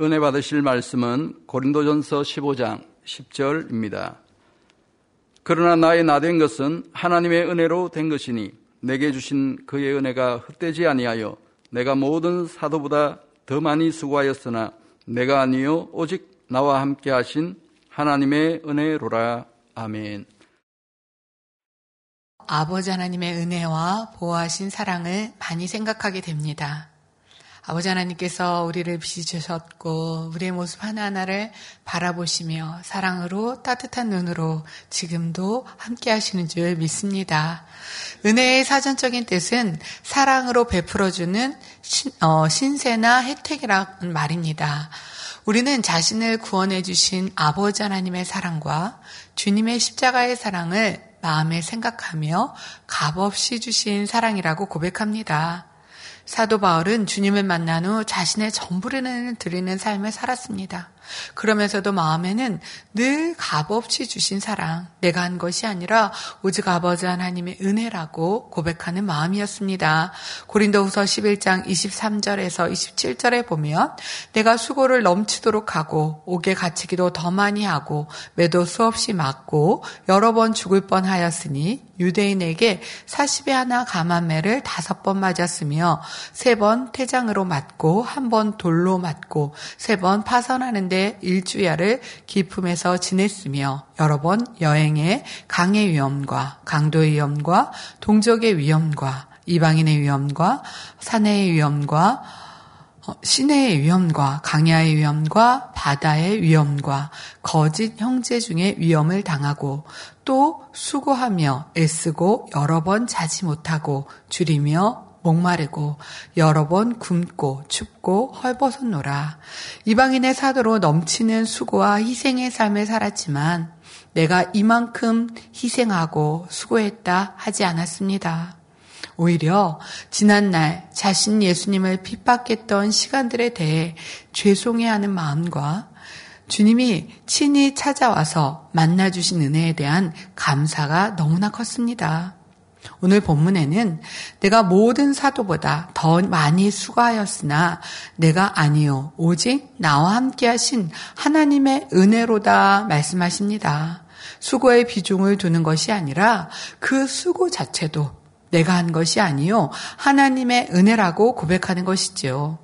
은혜 받으실 말씀은 고린도전서 15장 10절입니다. 그러나 나의 나 된 것은 하나님의 은혜로 된 것이니 내게 주신 그의 은혜가 헛되지 아니하여 내가 모든 사도보다 더 많이 수고하였으나 내가 아니요 오직 나와 함께 하신 하나님의 은혜로라. 아멘. 아버지 하나님의 은혜와 보호하신 사랑을 많이 생각하게 됩니다. 아버지 하나님께서 우리를 빚으셨고 우리의 모습 하나하나를 바라보시며 사랑으로 따뜻한 눈으로 지금도 함께 하시는 줄 믿습니다. 은혜의 사전적인 뜻은 사랑으로 베풀어주는 신, 어, 신세나 혜택이라는 말입니다. 우리는 자신을 구원해 주신 아버지 하나님의 사랑과 주님의 십자가의 사랑을 마음에 생각하며 값없이 주신 사랑이라고 고백합니다. 사도 바울은 주님을 만난 후 자신의 전부를 드리는 삶을 살았습니다. 그러면서도 마음에는 늘 값없이 주신 사랑, 내가 한 것이 아니라 오직 아버지 하나님의 은혜라고 고백하는 마음이었습니다. 고린도후서 11장 23절에서 27절에 보면 내가 수고를 넘치도록 하고 옥에 갇히기도 더 많이 하고 매도 수없이 맞고 여러 번 죽을 뻔하였으니 유대인에게 40에 하나 감한매를 다섯 번 맞았으며 세 번 태장으로 맞고 한 번 돌로 맞고 세 번 파선하는데 일주야를 기품에서 지냈으며 여러 번 여행에 강의 위험과 강도의 위험과 동족의 위험과 이방인의 위험과 사내의 위험과 어, 시내의 위험과 강야의 위험과 바다의 위험과 거짓 형제 중의 위험을 당하고 또 수고하며 애쓰고 여러 번 자지 못하고 줄이며 목마르고 여러 번 굶고 춥고 헐벗었노라. 이방인의 사도로 넘치는 수고와 희생의 삶을 살았지만 내가 이만큼 희생하고 수고했다 하지 않았습니다. 오히려 지난날 자신 예수님을 핍박했던 시간들에 대해 죄송해하는 마음과 주님이 친히 찾아와서 만나주신 은혜에 대한 감사가 너무나 컸습니다. 오늘 본문에는 내가 모든 사도보다 더 많이 수고하였으나 내가 아니요 오직 나와 함께 하신 하나님의 은혜로다 말씀하십니다. 수고의 비중을 두는 것이 아니라 그 수고 자체도 내가 한 것이 아니요 하나님의 은혜라고 고백하는 것이지요.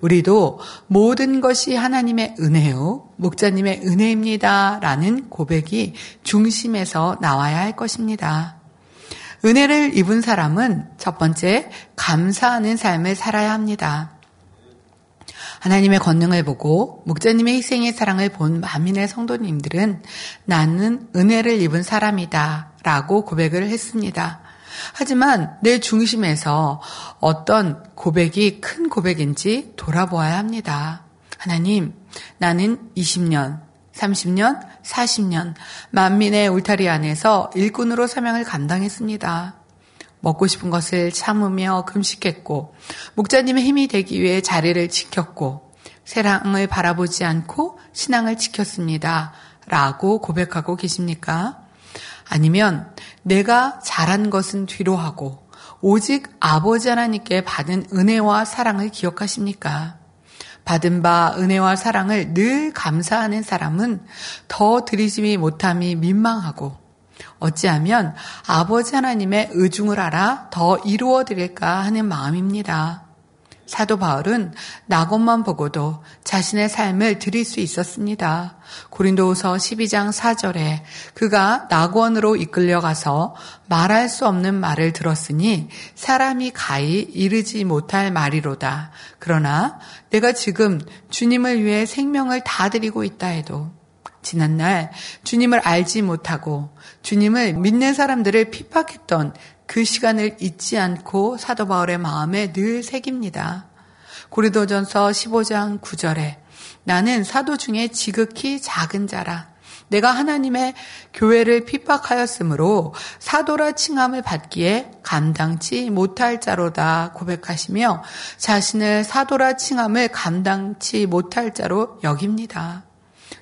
우리도 모든 것이 하나님의 은혜요, 목자님의 은혜입니다. 라는 고백이 중심에서 나와야 할 것입니다. 은혜를 입은 사람은 첫 번째, 감사하는 삶을 살아야 합니다. 하나님의 권능을 보고 목자님의 희생의 사랑을 본 만민의 성도님들은 나는 은혜를 입은 사람이다 라고 고백을 했습니다. 하지만 내 중심에서 어떤 고백이 큰 고백인지 돌아보아야 합니다. 하나님, 나는 20년, 30년, 40년 만민의 울타리 안에서 일꾼으로 사명을 감당했습니다. 먹고 싶은 것을 참으며 금식했고 목자님의 힘이 되기 위해 자리를 지켰고 세상을 바라보지 않고 신앙을 지켰습니다. 라고 고백하고 계십니까? 아니면 내가 잘한 것은 뒤로 하고 오직 아버지 하나님께 받은 은혜와 사랑을 기억하십니까? 받은 바 은혜와 사랑을 늘 감사하는 사람은 더 드리지 못함이 민망하고 어찌하면 아버지 하나님의 의중을 알아 더 이루어 드릴까 하는 마음입니다. 사도 바울은 낙원만 보고도 자신의 삶을 드릴 수 있었습니다. 고린도후서 12장 4절에 그가 낙원으로 이끌려가서 말할 수 없는 말을 들었으니 사람이 가히 이르지 못할 말이로다. 그러나 내가 지금 주님을 위해 생명을 다 드리고 있다 해도 지난날 주님을 알지 못하고 주님을 믿는 사람들을 핍박했던 그 시간을 잊지 않고 사도 바울의 마음에 늘 새깁니다. 고리도전서 15장 9절에 나는 사도 중에 지극히 작은 자라. 내가 하나님의 교회를 핍박하였으므로 사도라 칭함을 받기에 감당치 못할 자로다 고백하시며 자신을 사도라 칭함을 감당치 못할 자로 여깁니다.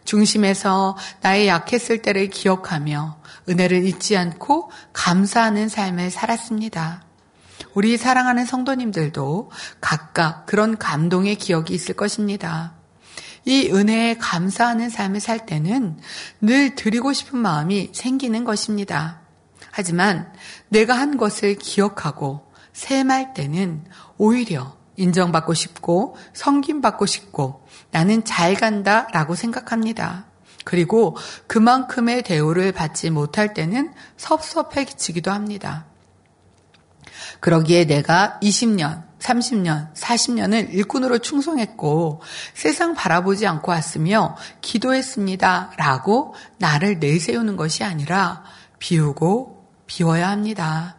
중심에서 나의 약했을 때를 기억하며 은혜를 잊지 않고 감사하는 삶을 살았습니다. 우리 사랑하는 성도님들도 각각 그런 감동의 기억이 있을 것입니다. 이 은혜에 감사하는 삶을 살 때는 늘 드리고 싶은 마음이 생기는 것입니다. 하지만 내가 한 것을 기억하고 샘할 때는 오히려 인정받고 싶고 성김받고 싶고 나는 잘 간다 라고 생각합니다. 그리고 그만큼의 대우를 받지 못할 때는 섭섭해지기도 합니다. 그러기에 내가 20년, 30년, 40년을 일꾼으로 충성했고 세상 바라보지 않고 왔으며 기도했습니다. 라고 나를 내세우는 것이 아니라 비우고 비워야 합니다.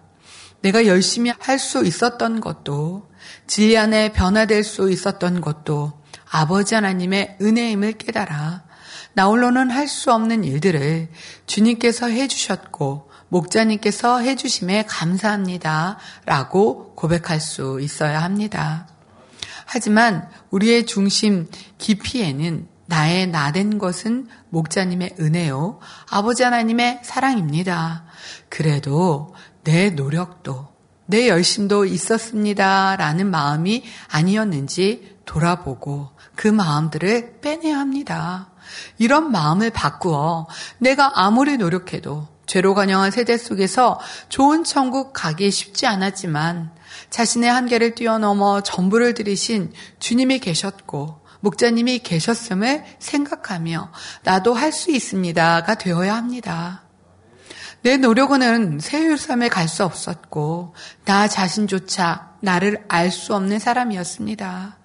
내가 열심히 할 수 있었던 것도 진리 안에 변화될 수 있었던 것도 아버지 하나님의 은혜임을 깨달아 나 홀로는 할 수 없는 일들을 주님께서 해주셨고 목자님께서 해주심에 감사합니다. 라고 고백할 수 있어야 합니다. 하지만 우리의 중심 깊이에는 나의 나된 것은 목자님의 은혜요. 아버지 하나님의 사랑입니다. 그래도 내 노력도, 내 열심도 있었습니다. 라는 마음이 아니었는지 돌아보고 그 마음들을 빼내야 합니다. 이런 마음을 바꾸어 내가 아무리 노력해도 죄로 관영한 세대 속에서 좋은 천국 가기 쉽지 않았지만 자신의 한계를 뛰어넘어 전부를 들이신 주님이 계셨고 목자님이 계셨음을 생각하며 나도 할 수 있습니다가 되어야 합니다. 내 노력은 세율섬에 갈 수 없었고 나 자신조차 나를 알 수 없는 사람이었습니다.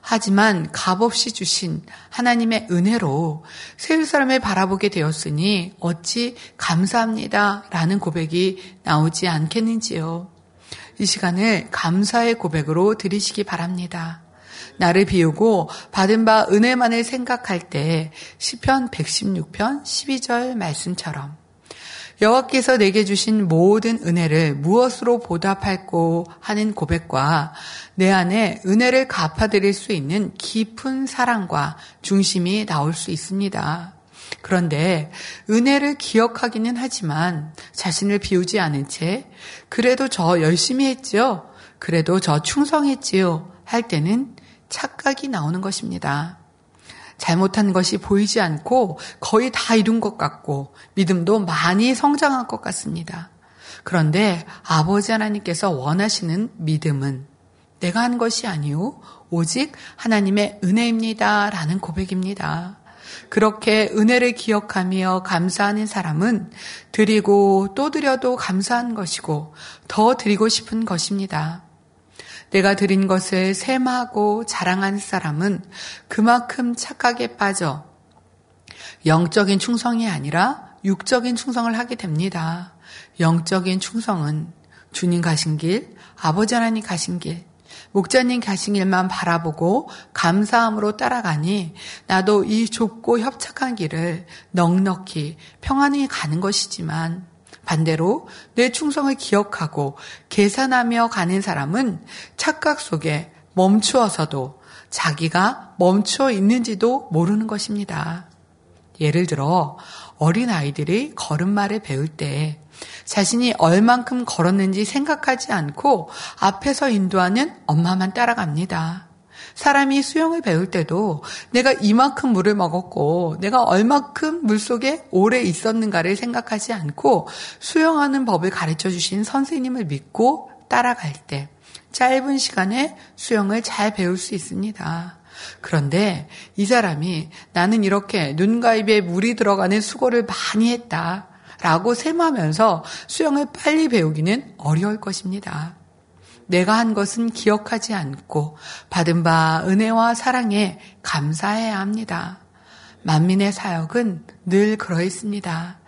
하지만 값없이 주신 하나님의 은혜로 세울 사람을 바라보게 되었으니 어찌 감사합니다. 라는 고백이 나오지 않겠는지요. 이 시간을 감사의 고백으로 드리시기 바랍니다. 나를 비우고 받은 바 은혜만을 생각할 때 시편 116편 12절 말씀처럼 여호와께서 내게 주신 모든 은혜를 무엇으로 보답할고 하는 고백과 내 안에 은혜를 갚아드릴 수 있는 깊은 사랑과 중심이 나올 수 있습니다. 그런데 은혜를 기억하기는 하지만 자신을 비우지 않은 채 그래도 저 열심히 했지요. 그래도 저 충성했지요. 할 때는 착각이 나오는 것입니다. 잘못한 것이 보이지 않고 거의 다 이룬 것 같고 믿음도 많이 성장한 것 같습니다. 그런데 아버지 하나님께서 원하시는 믿음은 내가 한 것이 아니오 오직 하나님의 은혜입니다. 라는 고백입니다. 그렇게 은혜를 기억하며 감사하는 사람은 드리고 또 드려도 감사한 것이고 더 드리고 싶은 것입니다. 내가 드린 것을 셈하고 자랑한 사람은 그만큼 착각에 빠져 영적인 충성이 아니라 육적인 충성을 하게 됩니다. 영적인 충성은 주님 가신 길, 아버지 하나님 가신 길, 목자님 가신 길만 바라보고 감사함으로 따라가니 나도 이 좁고 협착한 길을 넉넉히 평안히 가는 것이지만 반대로 내 충성을 기억하고 계산하며 가는 사람은 착각 속에 멈추어서도 자기가 멈춰 있는지도 모르는 것입니다. 예를 들어 어린 아이들이 걸음마를 배울 때 자신이 얼만큼 걸었는지 생각하지 않고 앞에서 인도하는 엄마만 따라갑니다. 사람이 수영을 배울 때도 내가 이만큼 물을 먹었고 내가 얼만큼 물 속에 오래 있었는가를 생각하지 않고 수영하는 법을 가르쳐 주신 선생님을 믿고 따라갈 때 짧은 시간에 수영을 잘 배울 수 있습니다. 그런데 이 사람이 나는 이렇게 눈과 입에 물이 들어가는 수고를 많이 했다. 라고 셈하면서 수영을 빨리 배우기는 어려울 것입니다. 내가 한 것은 기억하지 않고 받은 바 은혜와 사랑에 감사해야 합니다. 만민의 사역은 늘 그러했습니다.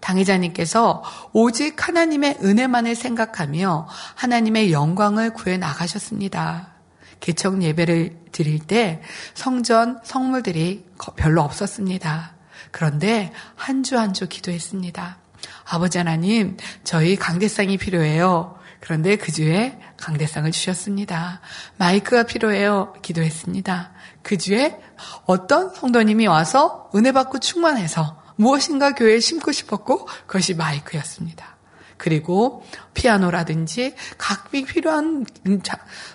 당의자님께서 오직 하나님의 은혜만을 생각하며 하나님의 영광을 구해 나가셨습니다. 개척 예배를 드릴 때 성전 성물들이 별로 없었습니다. 그런데 한 주 한 주 기도했습니다. 아버지 하나님, 저희 강대상이 필요해요. 그런데 그 주에 강대상을 주셨습니다. 마이크가 필요해요. 기도했습니다. 그 주에 어떤 성도님이 와서 은혜 받고 충만해서 무엇인가 교회에 심고 싶었고 그것이 마이크였습니다. 그리고 피아노라든지 각기 필요한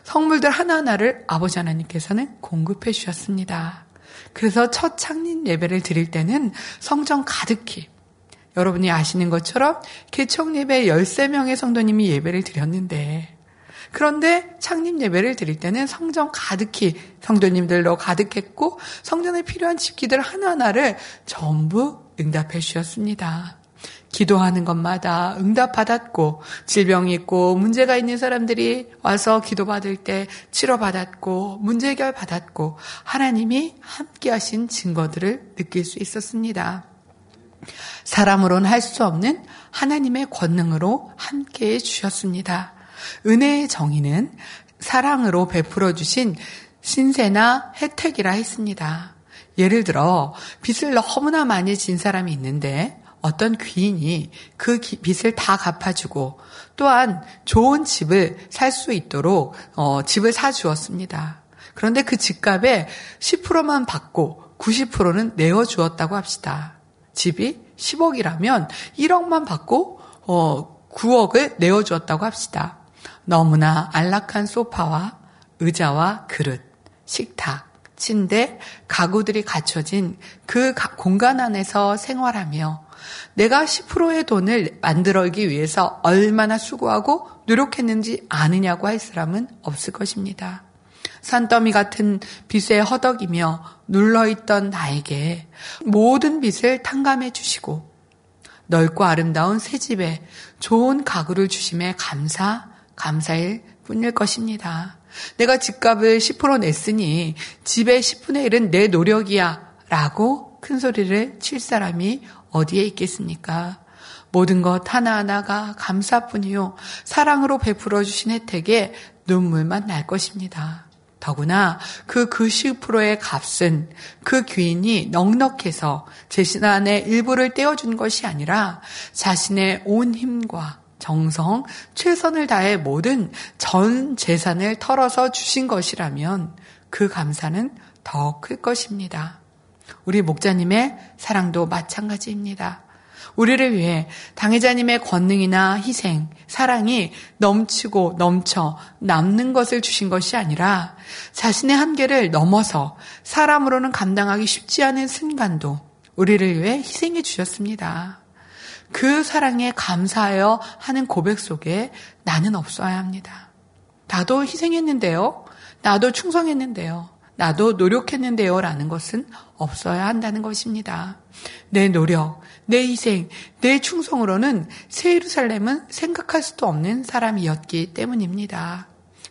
성물들 하나하나를 아버지 하나님께서는 공급해 주셨습니다. 그래서 첫 창립 예배를 드릴 때는 성전 가득히 여러분이 아시는 것처럼 개척 예배 13명의 성도님이 예배를 드렸는데 그런데 창립 예배를 드릴 때는 성전 가득히 성도님들로 가득했고 성전에 필요한 집기들 하나하나를 전부 응답해 주셨습니다. 기도하는 것마다 응답받았고 질병이 있고 문제가 있는 사람들이 와서 기도받을 때 치료받았고 문제 해결 받았고 하나님이 함께 하신 증거들을 느낄 수 있었습니다. 사람으로는 할수 없는 하나님의 권능으로 함께 해 주셨습니다. 은혜의 정의는 사랑으로 베풀어 주신 신세나 혜택이라 했습니다. 예를 들어 빚을 너무나 많이 진 사람이 있는데 어떤 귀인이 그 빚을 다 갚아주고 또한 좋은 집을 살 수 있도록 어, 집을 사 주었습니다. 그런데 그 집값의 10%만 받고 90%는 내어 주었다고 합시다. 집이 10억이라면 1억만 받고 어, 9억을 내어 주었다고 합시다. 너무나 안락한 소파와 의자와 그릇, 식탁, 침대, 가구들이 갖춰진 그 공간 안에서 생활하며 내가 10%의 돈을 만들기 위해서 얼마나 수고하고 노력했는지 아느냐고 할 사람은 없을 것입니다. 산더미 같은 빚에 허덕이며 눌러있던 나에게 모든 빚을 탕감해 주시고 넓고 아름다운 새 집에 좋은 가구를 주심에 감사, 감사일 뿐일 것입니다. 내가 집값을 10% 냈으니 집의 10분의 1은 내 노력이야 라고 큰 소리를 칠 사람이 어디에 있겠습니까? 모든 것 하나하나가 감사뿐이요. 사랑으로 베풀어 주신 혜택에 눈물만 날 것입니다. 더구나 그 90%의 값은 그 귀인이 넉넉해서 제 신안의 일부를 떼어준 것이 아니라 자신의 온 힘과 정성, 최선을 다해 모든 전 재산을 털어서 주신 것이라면 그 감사는 더 클 것입니다. 우리 목자님의 사랑도 마찬가지입니다. 우리를 위해 당회자님의 권능이나 희생, 사랑이 넘치고 넘쳐 남는 것을 주신 것이 아니라 자신의 한계를 넘어서 사람으로는 감당하기 쉽지 않은 순간도 우리를 위해 희생해 주셨습니다. 그 사랑에 감사하여 하는 고백 속에 나는 없어야 합니다. 나도 희생했는데요. 나도 충성했는데요. 나도 노력했는데요. 라는 것은 없어야 한다는 것입니다. 내 노력, 내 희생, 내 충성으로는 새 예루살렘은 생각할 수도 없는 사람이었기 때문입니다.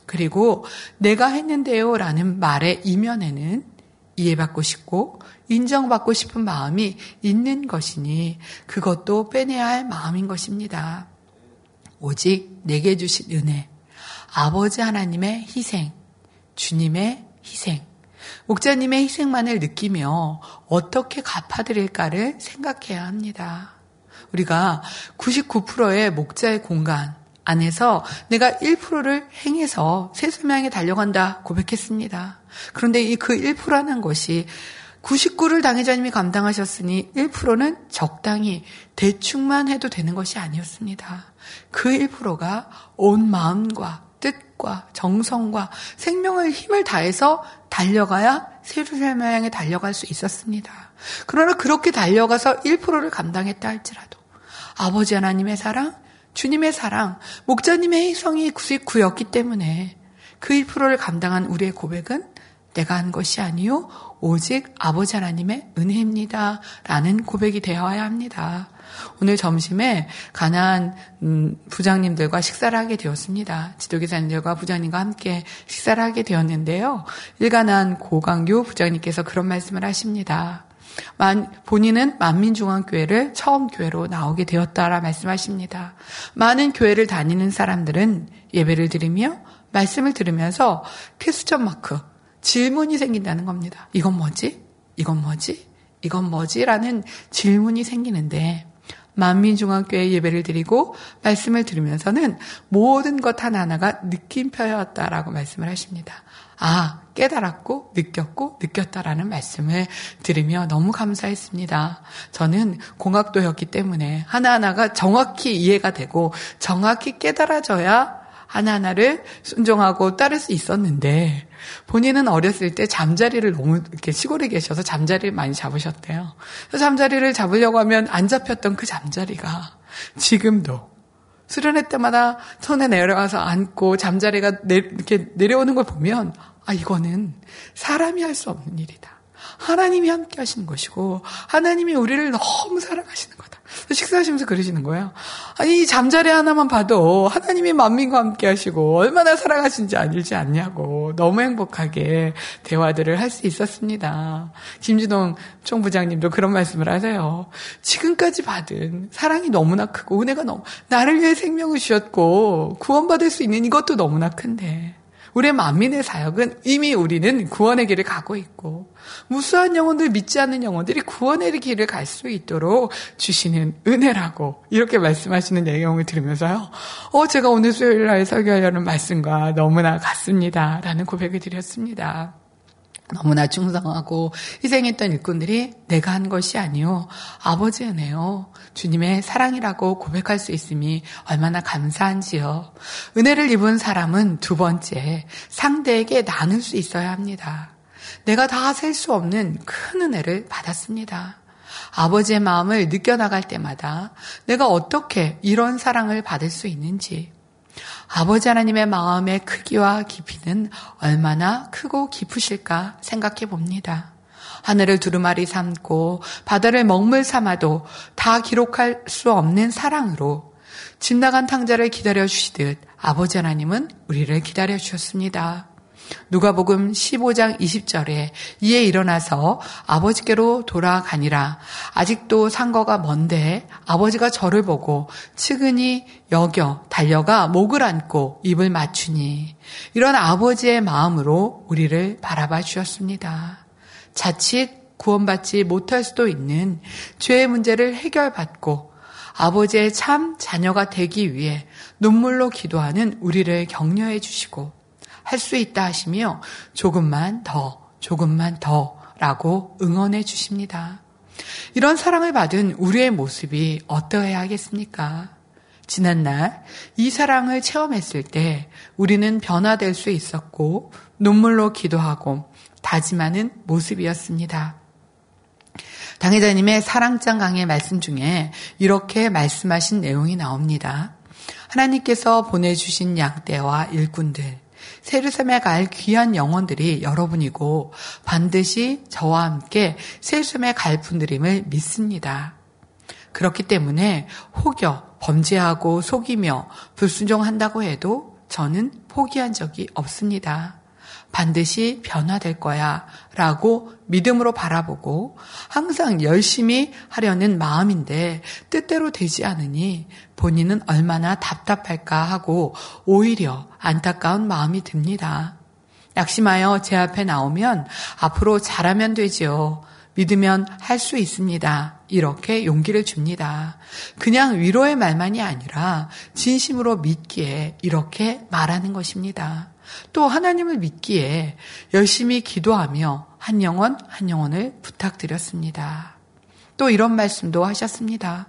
그리고 내가 했는데요. 라는 말의 이면에는 이해받고 싶고 인정받고 싶은 마음이 있는 것이니 그것도 빼내야 할 마음인 것입니다. 오직 내게 주신 은혜, 아버지 하나님의 희생, 주님의 희생, 목자님의 희생만을 느끼며 어떻게 갚아드릴까를 생각해야 합니다. 우리가 99%의 목자의 공간 안에서 내가 1%를 행해서 세수명에 달려간다 고백했습니다. 그런데 이 그 1%라는 것이 99를 당회자님이 감당하셨으니 1%는 적당히 대충만 해도 되는 것이 아니었습니다. 그 1%가 온 마음과 뜻과 정성과 생명을 힘을 다해서 달려가야 세루살렘 향에 달려갈 수 있었습니다. 그러나 그렇게 달려가서 1%를 감당했다 할지라도 아버지 하나님의 사랑, 주님의 사랑, 목자님의 희성이 99였기 때문에 그 1%를 감당한 우리의 고백은 내가 한 것이 아니요 오직 아버지 하나님의 은혜입니다. 라는 고백이 되어야 합니다. 오늘 점심에 가난 음, 부장님들과 식사를 하게 되었습니다. 지도기사님들과 부장님과 함께 식사를 하게 되었는데요. 일가난 고강규 부장님께서 그런 말씀을 하십니다. 만, 본인은 만민중앙교회를 처음 교회로 나오게 되었다라 말씀하십니다. 많은 교회를 다니는 사람들은 예배를 드리며 말씀을 들으면서 퀘스천 마크, 질문이 생긴다는 겁니다. 이건 뭐지? 이건 뭐지? 이건 뭐지? 라는 질문이 생기는데 만민중앙교회 예배를 드리고 말씀을 들으면서는 모든 것 하나하나가 느낌표였다라고 말씀을 하십니다. 아, 깨달았고, 느꼈고, 느꼈다라는 말씀을 들으며 너무 감사했습니다. 저는 공학도였기 때문에 하나하나가 정확히 이해가 되고, 정확히 깨달아져야 하나하나를 순종하고 따를 수 있었는데 본인은 어렸을 때 잠자리를 너무 이렇게 시골에 계셔서 잠자리를 많이 잡으셨대요. 잠자리를 잡으려고 하면 안 잡혔던 그 잠자리가 지금도 수련회 때마다 손에 내려와서 앉고 잠자리가 내, 이렇게 내려오는 걸 보면 아 이거는 사람이 할 수 없는 일이다. 하나님이 함께 하시는 것이고 하나님이 우리를 너무 사랑하시는 거다. 식사하시면서 그러시는 거예요. 아니 이 잠자리 하나만 봐도 하나님이 만민과 함께 하시고 얼마나 사랑하신지 알지 않냐고 너무 행복하게 대화들을 할 수 있었습니다. 김주동 총부장님도 그런 말씀을 하세요. 지금까지 받은 사랑이 너무나 크고 은혜가 너무 나를 위해 생명을 주셨고 구원받을 수 있는 이것도 너무나 큰데 우리의 만민의 사역은 이미 우리는 구원의 길을 가고 있고 무수한 영혼들 믿지 않는 영혼들이 구원의 길을 갈 수 있도록 주시는 은혜라고 이렇게 말씀하시는 내용을 들으면서요. 어 제가 오늘 수요일 날 설교하려는 말씀과 너무나 같습니다 라는 고백을 드렸습니다. 너무나 충성하고 희생했던 일꾼들이 내가 한 것이 아니요 아버지 은혜요 주님의 사랑이라고 고백할 수 있음이 얼마나 감사한지요. 은혜를 입은 사람은 두 번째 상대에게 나눌 수 있어야 합니다. 내가 다 셀 수 없는 큰 은혜를 받았습니다. 아버지의 마음을 느껴나갈 때마다 내가 어떻게 이런 사랑을 받을 수 있는지, 아버지 하나님의 마음의 크기와 깊이는 얼마나 크고 깊으실까 생각해 봅니다. 하늘을 두루마리 삼고 바다를 먹물 삼아도 다 기록할 수 없는 사랑으로 집 나간 탕자를 기다려 주시듯 아버지 하나님은 우리를 기다려 주셨습니다. 누가복음 15장 20절에 이에 일어나서 아버지께로 돌아가니라. 아직도 상거가 먼데 아버지가 저를 보고 측은히 여겨 달려가 목을 안고 입을 맞추니 이런 아버지의 마음으로 우리를 바라봐 주셨습니다. 자칫 구원받지 못할 수도 있는 죄의 문제를 해결받고 아버지의 참 자녀가 되기 위해 눈물로 기도하는 우리를 격려해 주시고 할 수 있다 하시며 조금만 더, 조금만 더 라고 응원해 주십니다. 이런 사랑을 받은 우리의 모습이 어떠해야 하겠습니까? 지난날 이 사랑을 체험했을 때 우리는 변화될 수 있었고 눈물로 기도하고 다짐하는 모습이었습니다. 당회자님의 사랑장 강의 말씀 중에 이렇게 말씀하신 내용이 나옵니다. 하나님께서 보내주신 양떼와 일꾼들, 세르셈에 갈 귀한 영혼들이 여러분이고 반드시 저와 함께 세르셈에 갈 분들임을 믿습니다. 그렇기 때문에 혹여 범죄하고 속이며 불순종한다고 해도 저는 포기한 적이 없습니다. 반드시 변화될 거야 라고 믿음으로 바라보고 항상 열심히 하려는 마음인데 뜻대로 되지 않으니 본인은 얼마나 답답할까 하고 오히려 안타까운 마음이 듭니다. 낙심하여 제 앞에 나오면 앞으로 잘하면 되지요. 믿으면 할 수 있습니다. 이렇게 용기를 줍니다. 그냥 위로의 말만이 아니라 진심으로 믿기에 이렇게 말하는 것입니다. 또 하나님을 믿기에 열심히 기도하며 한 영혼 한 영혼을 부탁드렸습니다. 또 이런 말씀도 하셨습니다.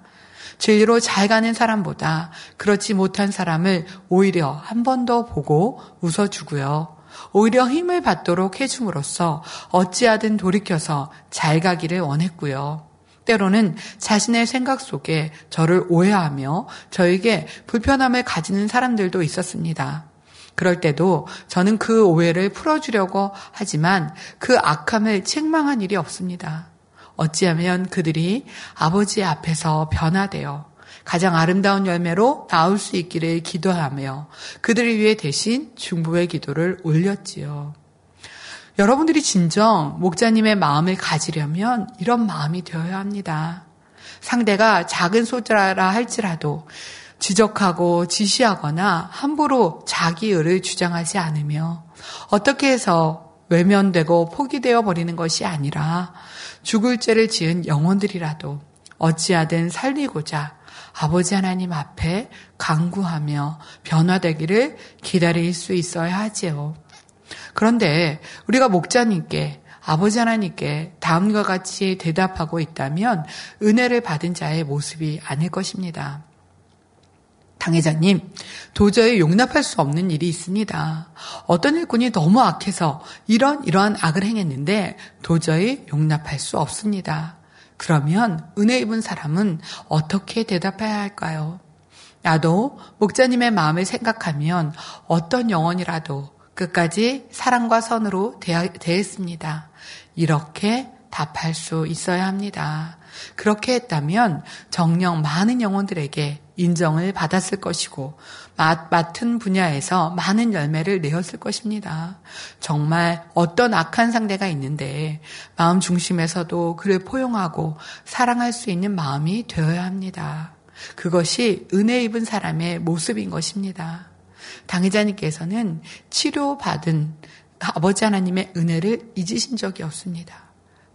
진리로 잘 가는 사람보다 그렇지 못한 사람을 오히려 한 번 더 보고 웃어주고요. 오히려 힘을 받도록 해줌으로써 어찌하든 돌이켜서 잘 가기를 원했고요. 때로는 자신의 생각 속에 저를 오해하며 저에게 불편함을 가지는 사람들도 있었습니다. 그럴 때도 저는 그 오해를 풀어주려고 하지만 그 악함을 책망한 일이 없습니다. 어찌하면 그들이 아버지 앞에서 변화되어 가장 아름다운 열매로 나올 수 있기를 기도하며 그들을 위해 대신 중보의 기도를 올렸지요. 여러분들이 진정 목자님의 마음을 가지려면 이런 마음이 되어야 합니다. 상대가 작은 소자라 할지라도 지적하고 지시하거나 함부로 자기 의를 주장하지 않으며 어떻게 해서 외면되고 포기되어 버리는 것이 아니라 죽을 죄를 지은 영혼들이라도 어찌하든 살리고자 아버지 하나님 앞에 강구하며 변화되기를 기다릴 수 있어야 하지요. 그런데 우리가 목자님께 아버지 하나님께 다음과 같이 대답하고 있다면 은혜를 받은 자의 모습이 아닐 것입니다. 당회자님, 도저히 용납할 수 없는 일이 있습니다. 어떤 일꾼이 너무 악해서 이런 이러한 악을 행했는데 도저히 용납할 수 없습니다. 그러면 은혜 입은 사람은 어떻게 대답해야 할까요? 나도 목자님의 마음을 생각하면 어떤 영혼이라도 끝까지 사랑과 선으로 대했습니다. 이렇게 답할 수 있어야 합니다. 그렇게 했다면 정령 많은 영혼들에게 인정을 받았을 것이고 맡은 분야에서 많은 열매를 내었을 것입니다. 정말 어떤 악한 상대가 있는데 마음 중심에서도 그를 포용하고 사랑할 수 있는 마음이 되어야 합니다. 그것이 은혜 입은 사람의 모습인 것입니다. 당의자님께서는 치료받은 아버지 하나님의 은혜를 잊으신 적이 없습니다.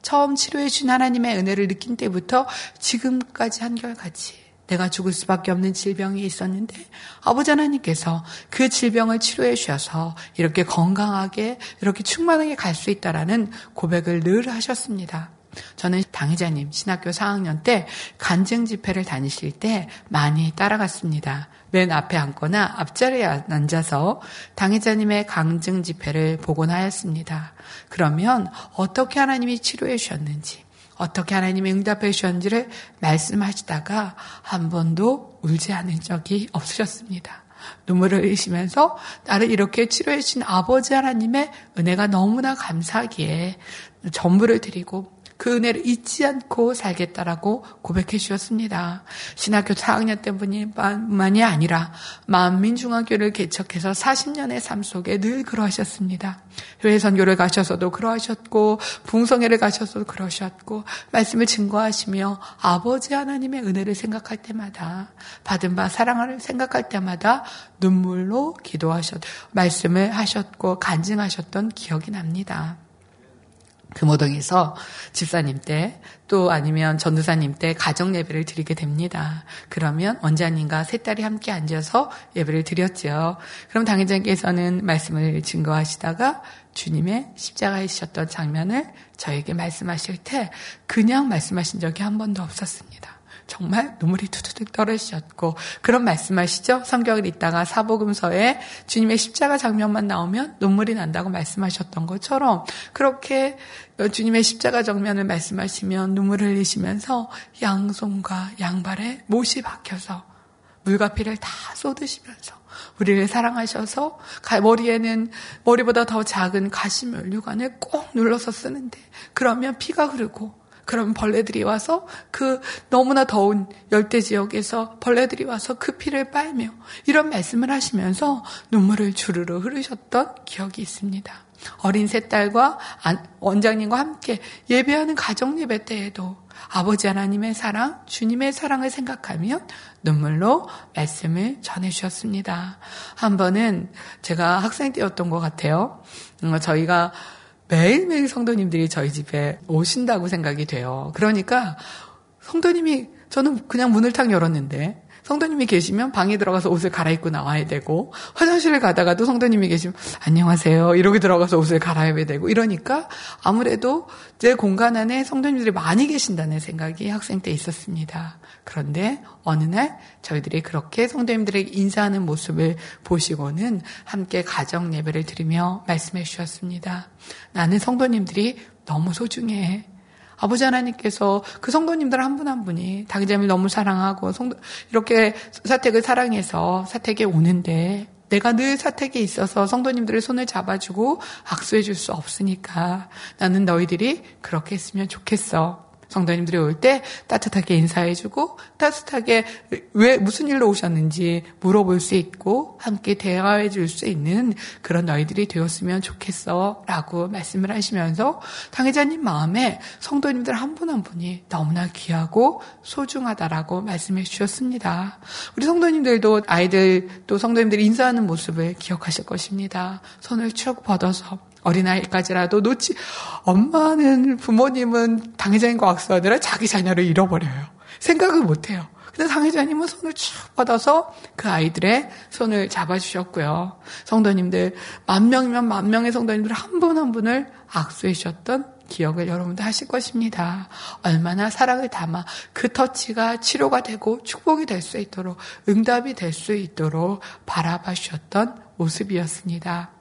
처음 치료해 준 하나님의 은혜를 느낀 때부터 지금까지 한결같이 내가 죽을 수밖에 없는 질병이 있었는데 아버지 하나님께서 그 질병을 치료해 주셔서 이렇게 건강하게 이렇게 충만하게 갈 수 있다라는 고백을 늘 하셨습니다. 저는 당회자님 신학교 4학년 때 간증 집회를 다니실 때 많이 따라갔습니다. 맨 앞에 앉거나 앞자리에 앉아서 당회자님의 강증 집회를 보곤 하였습니다. 그러면 어떻게 하나님이 치료해 주셨는지, 어떻게 하나님이 응답해 주셨는지를 말씀하시다가 한 번도 울지 않은 적이 없으셨습니다. 눈물을 흘리시면서 나를 이렇게 치료해 주신 아버지 하나님의 은혜가 너무나 감사하기에 전부를 드리고 그 은혜를 잊지 않고 살겠다라고 고백해 주셨습니다. 신학교 4학년 때뿐만이 아니라 만민중학교를 개척해서 40년의 삶 속에 늘 그러하셨습니다. 교회 선교를 가셔서도 그러하셨고 붕성회를 가셔서도 그러셨고 말씀을 증거하시며 아버지 하나님의 은혜를 생각할 때마다 받은 바 사랑을 생각할 때마다 눈물로 기도하셨 말씀을 하셨고 간증하셨던 기억이 납니다. 금호동에서 집사님 때 또 아니면 전도사님 때 가정 예배를 드리게 됩니다. 그러면 원자님과 세 딸이 함께 앉아서 예배를 드렸죠. 그럼 당회장께서는 말씀을 증거하시다가 주님의 십자가에 지셨던 장면을 저에게 말씀하실 때 그냥 말씀하신 적이 한 번도 없었습니다. 정말 눈물이 투투둑 떨어지셨고 그런 말씀하시죠. 성경을 읽다가 사복음서에 주님의 십자가 장면만 나오면 눈물이 난다고 말씀하셨던 것처럼 그렇게 주님의 십자가 정면을 말씀하시면 눈물을 흘리시면서 양손과 양발에 못이 박혀서 물과 피를 다 쏟으시면서 우리를 사랑하셔서 머리에는 머리보다 더 작은 가시물 유관을 꼭 눌러서 쓰는데 그러면 피가 흐르고 그럼 벌레들이 와서 그 너무나 더운 열대 지역에서 벌레들이 와서 그 피를 빨며 이런 말씀을 하시면서 눈물을 주르르 흐르셨던 기억이 있습니다. 어린 세 딸과 원장님과 함께 예배하는 가정 예배 때에도 아버지 하나님의 사랑, 주님의 사랑을 생각하면 눈물로 말씀을 전해 주셨습니다. 한 번은 제가 학생 때였던 것 같아요. 음, 저희가 매일매일 성도님들이 저희 집에 오신다고 생각이 돼요. 그러니까 성도님이 저는 그냥 문을 탁 열었는데 성도님이 계시면 방에 들어가서 옷을 갈아입고 나와야 되고 화장실을 가다가도 성도님이 계시면 안녕하세요 이러고 들어가서 옷을 갈아입어야 되고 이러니까 아무래도 제 공간 안에 성도님들이 많이 계신다는 생각이 학생 때 있었습니다. 그런데 어느 날 저희들이 그렇게 성도님들에게 인사하는 모습을 보시고는 함께 가정 예배를 드리며 말씀해 주셨습니다. 나는 성도님들이 너무 소중해. 아버지 하나님께서 그 성도님들 한분한 분이 당자님을 너무 사랑하고 성도, 이렇게 사택을 사랑해서 사택에 오는데 내가 늘 사택에 있어서 성도님들의 손을 잡아주고 악수해 줄 수 없으니까 나는 너희들이 그렇게 했으면 좋겠어. 성도님들이 올 때 따뜻하게 인사해주고 따뜻하게 왜 무슨 일로 오셨는지 물어볼 수 있고 함께 대화해 줄 수 있는 그런 너희들이 되었으면 좋겠어 라고 말씀을 하시면서 당회자님 마음에 성도님들 한 분한 한 분이 너무나 귀하고 소중하다라고 말씀해 주셨습니다. 우리 성도님들도 아이들 또 성도님들이 인사하는 모습을 기억하실 것입니다. 손을 쭉 뻗어서 어린아이까지라도 놓치, 엄마는, 부모님은 당회장님과 악수하느라 자기 자녀를 잃어버려요. 생각을 못해요. 근데 당회자님은 손을 쭉 뻗어서 그 아이들의 손을 잡아주셨고요. 성도님들, 만 명이면 만 명의 성도님들 한 분 한 분을 악수해 주셨던 기억을 여러분도 하실 것입니다. 얼마나 사랑을 담아 그 터치가 치료가 되고 축복이 될 수 있도록 응답이 될 수 있도록 바라봐 주셨던 모습이었습니다.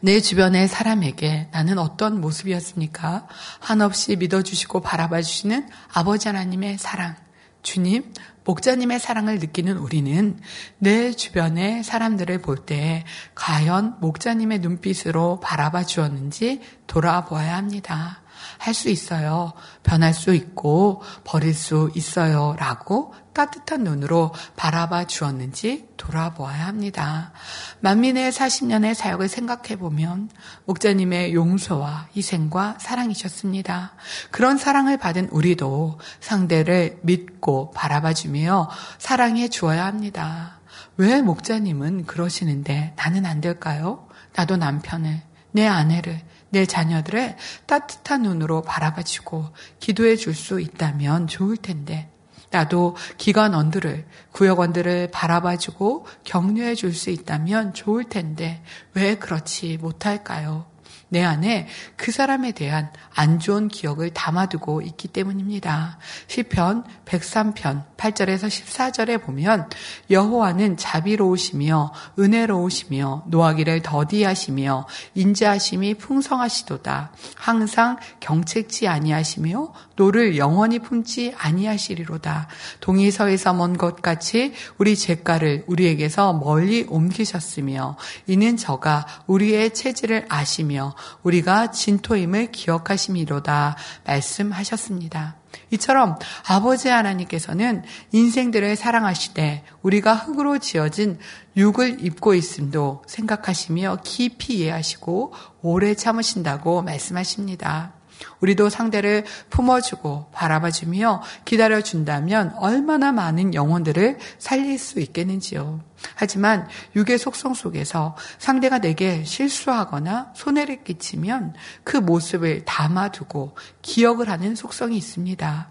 내 주변의 사람에게 나는 어떤 모습이었습니까? 한없이 믿어주시고 바라봐 주시는 아버지 하나님의 사랑, 주님, 목자님의 사랑을 느끼는 우리는 내 주변의 사람들을 볼 때 과연 목자님의 눈빛으로 바라봐 주었는지 돌아보아야 합니다. 할 수 있어요. 변할 수 있고 버릴 수 있어요. 라고 따뜻한 눈으로 바라봐 주었는지 돌아보아야 합니다. 만민의 40년의 사역을 생각해 보면 목자님의 용서와 희생과 사랑이셨습니다. 그런 사랑을 받은 우리도 상대를 믿고 바라봐 주며 사랑해 주어야 합니다. 왜 목자님은 그러시는데 나는 안 될까요? 나도 남편을, 내 아내를, 내 자녀들을 따뜻한 눈으로 바라봐 주고 기도해 줄 수 있다면 좋을 텐데 나도 기관원들을, 구역원들을 바라봐주고 격려해 줄 수 있다면 좋을 텐데 왜 그렇지 못할까요? 내 안에 그 사람에 대한 안 좋은 기억을 담아두고 있기 때문입니다. 시편 103편 8절에서 14절에 보면 여호와는 자비로우시며 은혜로우시며 노하기를 더디하시며 인자하심이 풍성하시도다. 항상 경책하지 아니하시며 노를 영원히 품지 아니하시리로다. 동이 서에서 먼 것 같이 우리 죄과를 우리에게서 멀리 옮기셨으며 이는 저가 우리의 체질을 아시며 우리가 진토임을 기억하심이로다 말씀하셨습니다. 이처럼 아버지 하나님께서는 인생들을 사랑하시되 우리가 흙으로 지어진 육을 입고 있음도 생각하시며 깊이 이해하시고 오래 참으신다고 말씀하십니다. 우리도 상대를 품어주고 바라봐주며 기다려준다면 얼마나 많은 영혼들을 살릴 수 있겠는지요. 하지만 육의 속성 속에서 상대가 내게 실수하거나 손해를 끼치면 그 모습을 담아두고 기억을 하는 속성이 있습니다.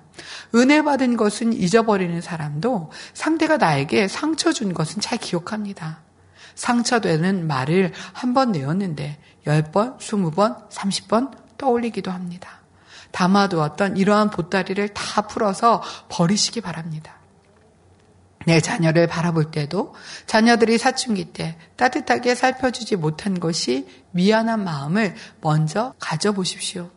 은혜 받은 것은 잊어버리는 사람도 상대가 나에게 상처 준 것은 잘 기억합니다. 상처되는 말을 한 번 내었는데 10번, 20번, 30번 떠올리기도 합니다. 담아두었던 이러한 보따리를 다 풀어서 버리시기 바랍니다. 내 자녀를 바라볼 때도 자녀들이 사춘기 때 따뜻하게 살펴주지 못한 것이 미안한 마음을 먼저 가져보십시오.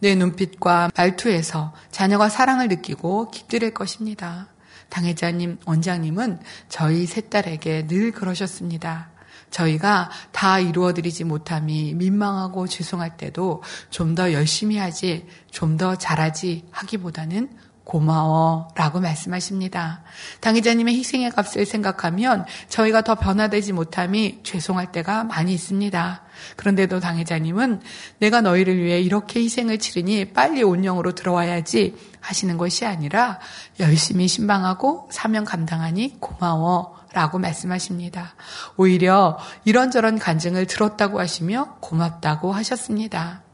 내 눈빛과 말투에서 자녀가 사랑을 느끼고 깃들일 것입니다. 당회자님, 원장님은 저희 세 딸에게 늘 그러셨습니다. 저희가 다 이루어드리지 못함이 민망하고 죄송할 때도 좀 더 열심히 하지, 좀 더 잘하지 하기보다는 고마워 라고 말씀하십니다. 당의자님의 희생의 값을 생각하면 저희가 더 변화되지 못함이 죄송할 때가 많이 있습니다. 그런데도 당의자님은 내가 너희를 위해 이렇게 희생을 치르니 빨리 온영으로 들어와야지 하시는 것이 아니라 열심히 신방하고 사명 감당하니 고마워 라고 말씀하십니다. 오히려 이런저런 간증을 들었다고 하시며 고맙다고 하셨습니다.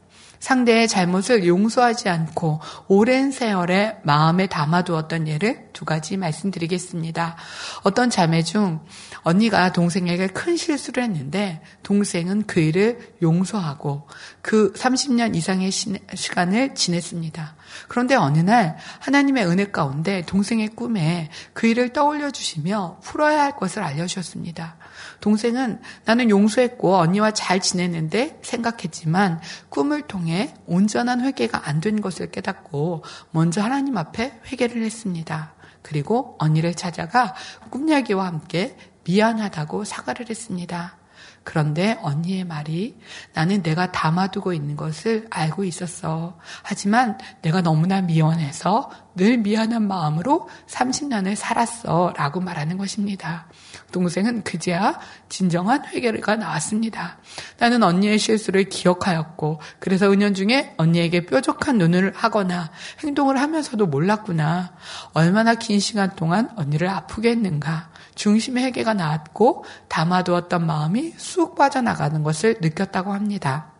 상대의 잘못을 용서하지 않고 오랜 세월에 마음에 담아두었던 예를 두 가지 말씀드리겠습니다. 어떤 자매 중 언니가 동생에게 큰 실수를 했는데 동생은 그 일을 용서하고 그 30년 이상의 시간을 지냈습니다. 그런데 어느 날 하나님의 은혜 가운데 동생의 꿈에 그 일을 떠올려 주시며 풀어야 할 것을 알려주셨습니다. 동생은 나는 용서했고 언니와 잘 지냈는데 생각했지만 꿈을 통해 온전한 회개가 안 된 것을 깨닫고 먼저 하나님 앞에 회개를 했습니다. 그리고 언니를 찾아가 꿈야기와 함께 미안하다고 사과를 했습니다. 그런데 언니의 말이 나는 내가 담아두고 있는 것을 알고 있었어. 하지만 내가 너무나 미워해서 늘 미안한 마음으로 30년을 살았어. 라고 말하는 것입니다. 동생은 그제야 진정한 회개가 나왔습니다. 나는 언니의 실수를 기억하였고, 그래서 은연중에 언니에게 뾰족한 눈을 하거나 행동을 하면서도 몰랐구나. 얼마나 긴 시간 동안 언니를 아프게 했는가. 중심의 회개가 나왔고 담아두었던 마음이 쑥 빠져나가는 것을 느꼈다고 합니다.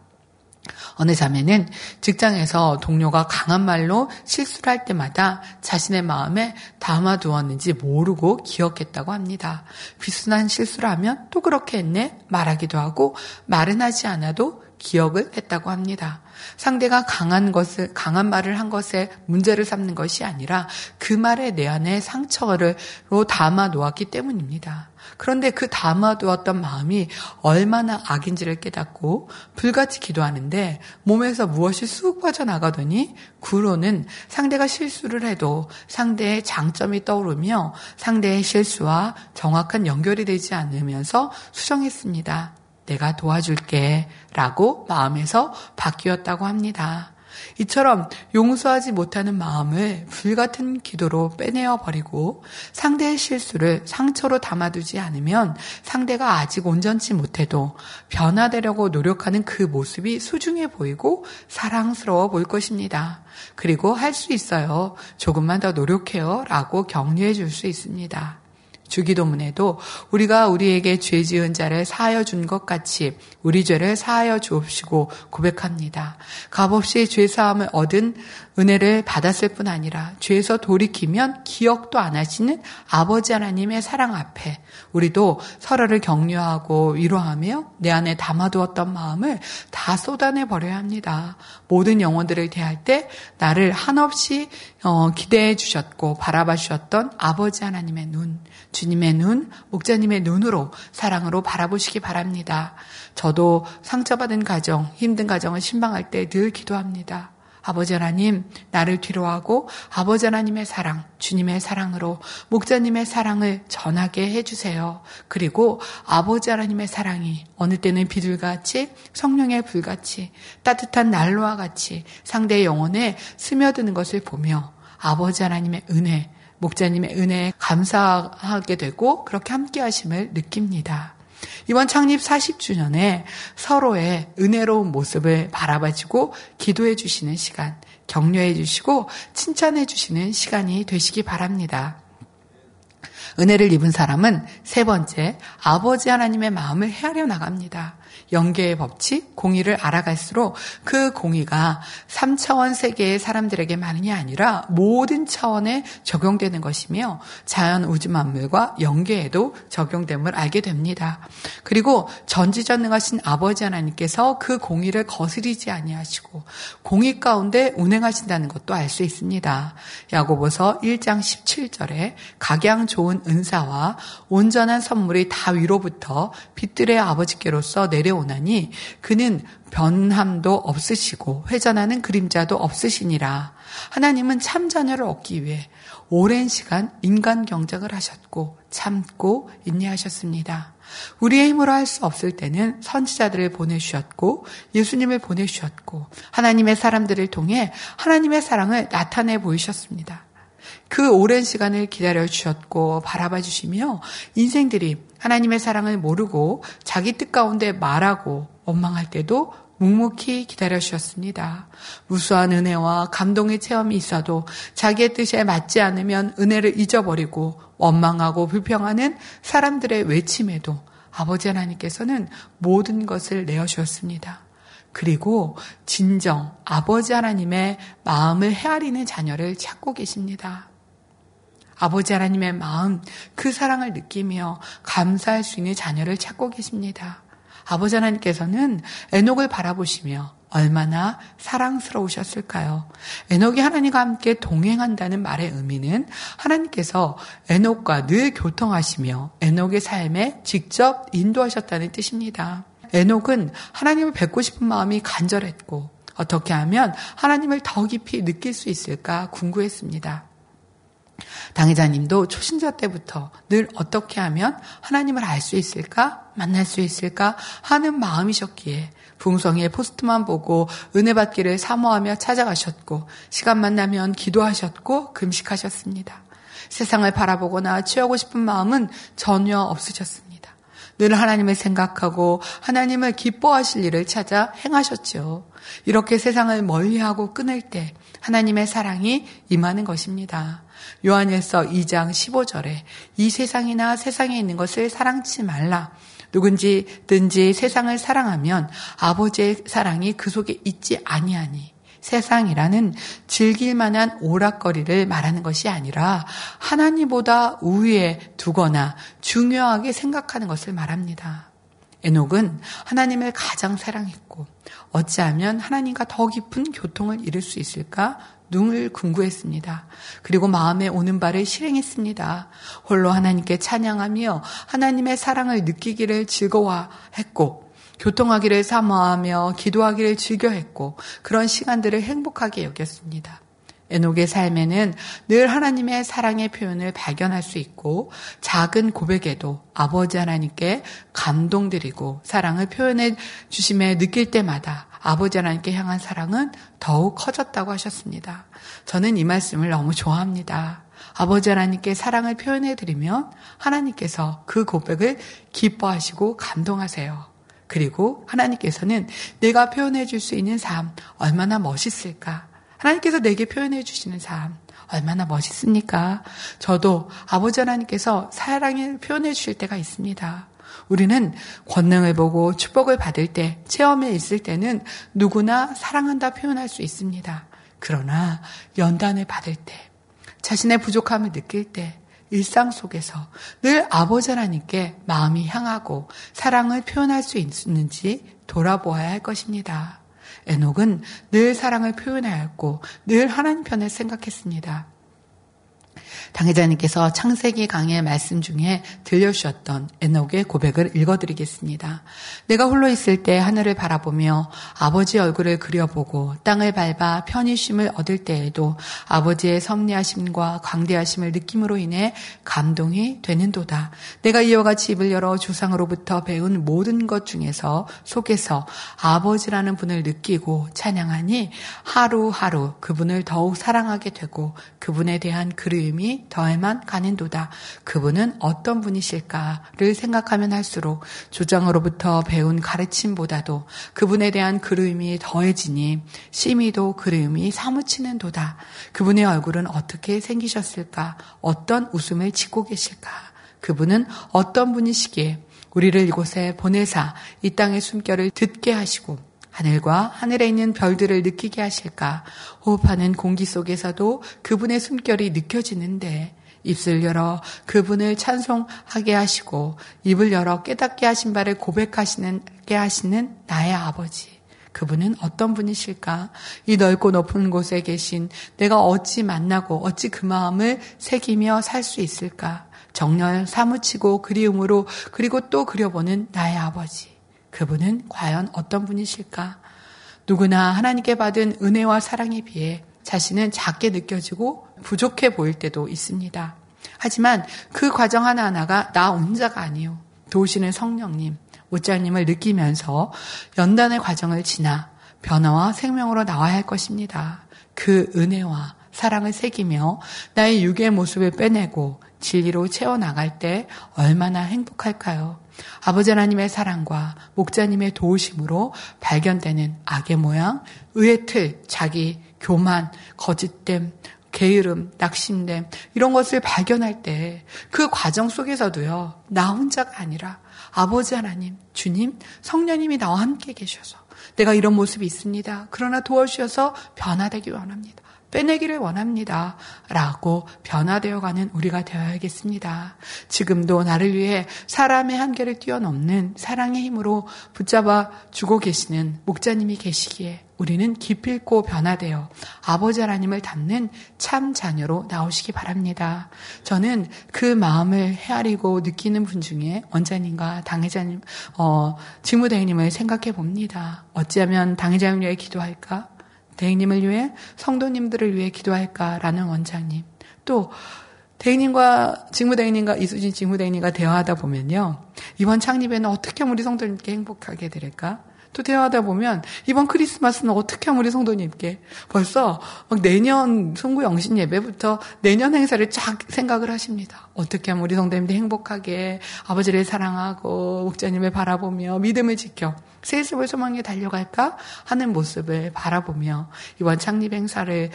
어느 자매는 직장에서 동료가 강한 말로 실수를 할 때마다 자신의 마음에 담아두었는지 모르고 기억했다고 합니다. 비순한 실수를 하면 또 그렇게 했네 말하기도 하고 말은 하지 않아도 기억을 했다고 합니다. 상대가 강한 것을, 강한 말을 한 것에 문제를 삼는 것이 아니라 그 말에 내 안에 상처를 담아 놓았기 때문입니다. 그런데 그 담아두었던 마음이 얼마나 악인지를 깨닫고 불같이 기도하는데 몸에서 무엇이 쑥 빠져나가더니 구로는 상대가 실수를 해도 상대의 장점이 떠오르며 상대의 실수와 정확한 연결이 되지 않으면서 수정했습니다. 내가 도와줄게 라고 마음에서 바뀌었다고 합니다. 이처럼 용서하지 못하는 마음을 불같은 기도로 빼내어 버리고 상대의 실수를 상처로 담아두지 않으면 상대가 아직 온전치 못해도 변화되려고 노력하는 그 모습이 소중해 보이고 사랑스러워 보일 것입니다. 그리고 할 수 있어요. 조금만 더 노력해요. 라고 격려해 줄 수 있습니다. 주기도문에도 우리가 우리에게 죄 지은 자를 사하여 준 것 같이 우리 죄를 사하여 주옵시고 고백합니다. 값없이 죄 사함을 얻은 은혜를 받았을 뿐 아니라 죄에서 돌이키면 기억도 안 하시는 아버지 하나님의 사랑 앞에 우리도 서로를 격려하고 위로하며 내 안에 담아두었던 마음을 다 쏟아내 버려야 합니다. 모든 영혼들을 대할 때 나를 한없이 어, 기대해 주셨고 바라봐 주셨던 아버지 하나님의 눈, 주님의 눈, 목자님의 눈으로 사랑으로 바라보시기 바랍니다. 저도 상처받은 가정, 힘든 가정을 신방할 때 늘 기도합니다. 아버지 하나님, 나를 뒤로하고 아버지 하나님의 사랑, 주님의 사랑으로 목자님의 사랑을 전하게 해주세요. 그리고 아버지 하나님의 사랑이 어느 때는 비둘같이 성령의 불같이 따뜻한 난로와 같이 상대의 영혼에 스며드는 것을 보며 아버지 하나님의 은혜, 목자님의 은혜에 감사하게 되고 그렇게 함께 하심을 느낍니다. 이번 창립 40주년에 서로의 은혜로운 모습을 바라봐주고 기도해 주시는 시간, 격려해 주시고 칭찬해 주시는 시간이 되시기 바랍니다. 은혜를 입은 사람은 세 번째, 아버지 하나님의 마음을 헤아려 나갑니다. 연계의 법칙, 공의를 알아갈수록 그 공의가 3차원 세계의 사람들에게 만이 아니라 모든 차원에 적용되는 것이며 자연 우주 만물과 연계에도 적용됨을 알게 됩니다. 그리고 전지전능하신 아버지 하나님께서 그 공의를 거스리지 아니하시고 공의 가운데 운행하신다는 것도 알 수 있습니다. 야고보서 1장 17절에 각양 좋은 은사와 온전한 선물이 다 위로부터 빛들의 아버지께로서 내려오는 오나니 그는 변함도 없으시고 회전하는 그림자도 없으시니라. 하나님은 참 자녀를 얻기 위해 오랜 시간 인간 경작을 하셨고 참고 인내하셨습니다. 우리의 힘으로 할 수 없을 때는 선지자들을 보내주셨고 예수님을 보내주셨고 하나님의 사람들을 통해 하나님의 사랑을 나타내 보이셨습니다. 그 오랜 시간을 기다려 주셨고 바라봐 주시며 인생들이 하나님의 사랑을 모르고 자기 뜻 가운데 말하고 원망할 때도 묵묵히 기다려 주셨습니다. 무수한 은혜와 감동의 체험이 있어도 자기의 뜻에 맞지 않으면 은혜를 잊어버리고 원망하고 불평하는 사람들의 외침에도 아버지 하나님께서는 모든 것을 내어 주었습니다. 그리고 진정 아버지 하나님의 마음을 헤아리는 자녀를 찾고 계십니다. 아버지 하나님의 마음, 그 사랑을 느끼며 감사할 수 있는 자녀를 찾고 계십니다. 아버지 하나님께서는 에녹을 바라보시며 얼마나 사랑스러우셨을까요? 에녹이 하나님과 함께 동행한다는 말의 의미는 하나님께서 에녹과 늘 교통하시며 에녹의 삶에 직접 인도하셨다는 뜻입니다. 에녹은 하나님을 뵙고 싶은 마음이 간절했고 어떻게 하면 하나님을 더 깊이 느낄 수 있을까 궁금했습니다. 당회자님도 초신자 때부터 늘 어떻게 하면 하나님을 알 수 있을까? 만날 수 있을까? 하는 마음이셨기에 붕성의 포스트만 보고 은혜 받기를 사모하며 찾아가셨고 시간 만 나면 기도하셨고 금식하셨습니다. 세상을 바라보거나 취하고 싶은 마음은 전혀 없으셨습니다. 늘 하나님을 생각하고 하나님을 기뻐하실 일을 찾아 행하셨죠. 이렇게 세상을 멀리하고 끊을 때 하나님의 사랑이 임하는 것입니다. 요한일서 2장 15절에 이 세상이나 세상에 있는 것을 사랑치 말라. 누군지든지 세상을 사랑하면 아버지의 사랑이 그 속에 있지 아니하니 세상이라는 즐길 만한 오락거리를 말하는 것이 아니라 하나님보다 우위에 두거나 중요하게 생각하는 것을 말합니다. 에녹은 하나님을 가장 사랑했고 어찌하면 하나님과 더 깊은 교통을 이룰 수 있을까 눈을 궁구했습니다. 그리고 마음에 오는 바를 실행했습니다. 홀로 하나님께 찬양하며 하나님의 사랑을 느끼기를 즐거워했고 교통하기를 사모하며 기도하기를 즐겨했고 그런 시간들을 행복하게 여겼습니다. 에녹의 삶에는 늘 하나님의 사랑의 표현을 발견할 수 있고 작은 고백에도 아버지 하나님께 감동드리고 사랑을 표현해 주심에 느낄 때마다 아버지 하나님께 향한 사랑은 더욱 커졌다고 하셨습니다. 저는 이 말씀을 너무 좋아합니다. 아버지 하나님께 사랑을 표현해 드리면 하나님께서 그 고백을 기뻐하시고 감동하세요. 그리고 하나님께서는 내가 표현해 줄 수 있는 삶 얼마나 멋있을까? 하나님께서 내게 표현해 주시는 삶 얼마나 멋있습니까? 저도 아버지 하나님께서 사랑을 표현해 주실 때가 있습니다. 우리는 권능을 보고 축복을 받을 때, 체험에 있을 때는 누구나 사랑한다 표현할 수 있습니다. 그러나 연단을 받을 때, 자신의 부족함을 느낄 때, 일상 속에서 늘 아버지 하나님께 마음이 향하고 사랑을 표현할 수 있는지 돌아보아야 할 것입니다. 에녹은 늘 사랑을 표현하였고 늘 하나님 편을 생각했습니다. 당회자님께서 창세기 강의 말씀 중에 들려주셨던 에녹의 고백을 읽어드리겠습니다. 내가 홀로 있을 때 하늘을 바라보며 아버지 얼굴을 그려보고 땅을 밟아 편히 쉼을 얻을 때에도 아버지의 섭리하심과 광대하심을 느낌으로 인해 감동이 되는도다. 내가 이와 같이 입을 열어 조상으로부터 배운 모든 것 중에서 속에서 아버지라는 분을 느끼고 찬양하니 하루하루 그분을 더욱 사랑하게 되고 그분에 대한 그리움이 더해만 가는도다. 그분은 어떤 분이실까를 생각하면 할수록 조장으로부터 배운 가르침보다도 그분에 대한 그리움이 더해지니 심히도 그리움이 사무치는 도다. 그분의 얼굴은 어떻게 생기셨을까? 어떤 웃음을 짓고 계실까? 그분은 어떤 분이시기에 우리를 이곳에 보내사 이 땅의 숨결을 듣게 하시고 하늘과 하늘에 있는 별들을 느끼게 하실까? 호흡하는 공기 속에서도 그분의 숨결이 느껴지는데 입술 열어 그분을 찬송하게 하시고 입을 열어 깨닫게 하신 바를 고백하시는 게 하시는 나의 아버지. 그분은 어떤 분이실까? 이 넓고 높은 곳에 계신 내가 어찌 만나고 어찌 그 마음을 새기며 살 수 있을까? 정렬 사무치고 그리움으로 그리고 또 그려보는 나의 아버지. 그분은 과연 어떤 분이실까? 누구나 하나님께 받은 은혜와 사랑에 비해 자신은 작게 느껴지고 부족해 보일 때도 있습니다. 하지만 그 과정 하나하나가 나 혼자가 아니요. 도우시는 성령님, 오자님을 느끼면서 연단의 과정을 지나 변화와 생명으로 나와야 할 것입니다. 그 은혜와 사랑을 새기며 나의 육의 모습을 빼내고 진리로 채워나갈 때 얼마나 행복할까요? 아버지 하나님의 사랑과 목자님의 도우심으로 발견되는 악의 모양, 의의 틀, 자기 교만, 거짓됨, 게으름, 낙심됨 이런 것을 발견할 때 그 과정 속에서도요. 나 혼자가 아니라 아버지 하나님, 주님, 성령님이 나와 함께 계셔서 내가 이런 모습이 있습니다. 그러나 도와주셔서 변화되기 원합니다. 빼내기를 원합니다. 라고 변화되어 가는 우리가 되어야겠습니다. 지금도 나를 위해 사람의 한계를 뛰어넘는 사랑의 힘으로 붙잡아 주고 계시는 목자님이 계시기에 우리는 기필코 변화되어 아버지 하나님을 닮는 참 자녀로 나오시기 바랍니다. 저는 그 마음을 헤아리고 느끼는 분 중에 원자님과 당회자님, 어, 직무대행님을 생각해 봅니다. 어찌하면 당회자님 위해 기도할까? 대행님을 위해 성도님들을 위해 기도할까라는 원장님. 또 대행님과 직무대행님과 이수진 직무대행님과 대화하다 보면요. 이번 창립에는 어떻게 우리 성도님께 행복하게 될까? 또 대화하다 보면 이번 크리스마스는 어떻게 하면 우리 성도님께 벌써 내년 송구 영신 예배부터 내년 행사를 쫙 생각을 하십니다. 어떻게 하면 우리 성도님들 행복하게 아버지를 사랑하고 목자님을 바라보며 믿음을 지켜 세습을 소망에 달려갈까 하는 모습을 바라보며 이번 창립 행사를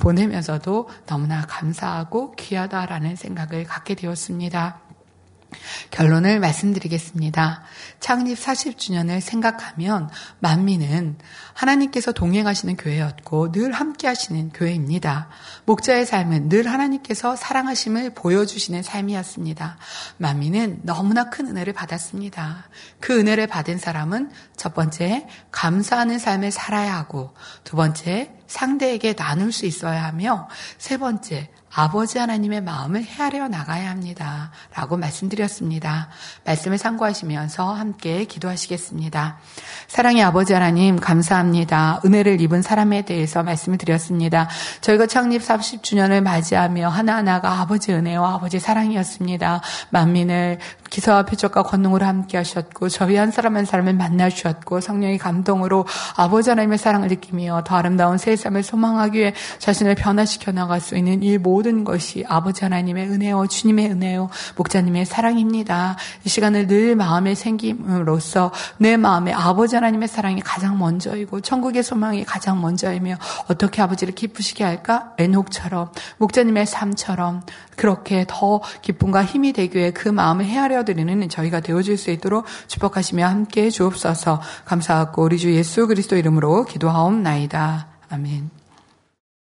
보내면서도 너무나 감사하고 귀하다라는 생각을 갖게 되었습니다. 결론을 말씀드리겠습니다. 창립 40주년을 생각하면 만민은 하나님께서 동행하시는 교회였고 늘 함께 하시는 교회입니다. 목자의 삶은 늘 하나님께서 사랑하심을 보여주시는 삶이었습니다. 만민은 너무나 큰 은혜를 받았습니다. 그 은혜를 받은 사람은 첫 번째, 감사하는 삶을 살아야 하고 두 번째, 상대에게 나눌 수 있어야 하며 세 번째, 아버지 하나님의 마음을 헤아려 나가야 합니다. 라고 말씀드렸습니다. 말씀을 참고하시면서 함께 기도하시겠습니다. 사랑의 아버지 하나님, 감사합니다. 은혜를 입은 사람에 대해서 말씀을 드렸습니다. 저희가 창립 30주년을 맞이하며 하나하나가 아버지 은혜와 아버지 사랑이었습니다. 만민을 기사와 표적과 권능으로 함께 하셨고, 저희 한 사람 한 사람을 만나 주셨고, 성령의 감동으로 아버지 하나님의 사랑을 느끼며 더 아름다운 새 삶을 소망하기 위해 자신을 변화시켜 나갈 수 있는 이 모든 것이 아버지 하나님의 은혜요, 주님의 은혜요, 목자님의 사랑입니다. 이 시간을 늘 마음에 생김으로써 내 마음에 아버지 하나님의 사랑이 가장 먼저이고 천국의 소망이 가장 먼저이며 어떻게 아버지를 기쁘시게 할까? 에녹처럼 목자님의 삶처럼 그렇게 더 기쁨과 힘이 되기 위해 그 마음을 헤아려 드리는 저희가 되어줄 수 있도록 축복하시며 함께 주옵소서 감사하고 우리 주 예수 그리스도 이름으로 기도하옵나이다. 아멘.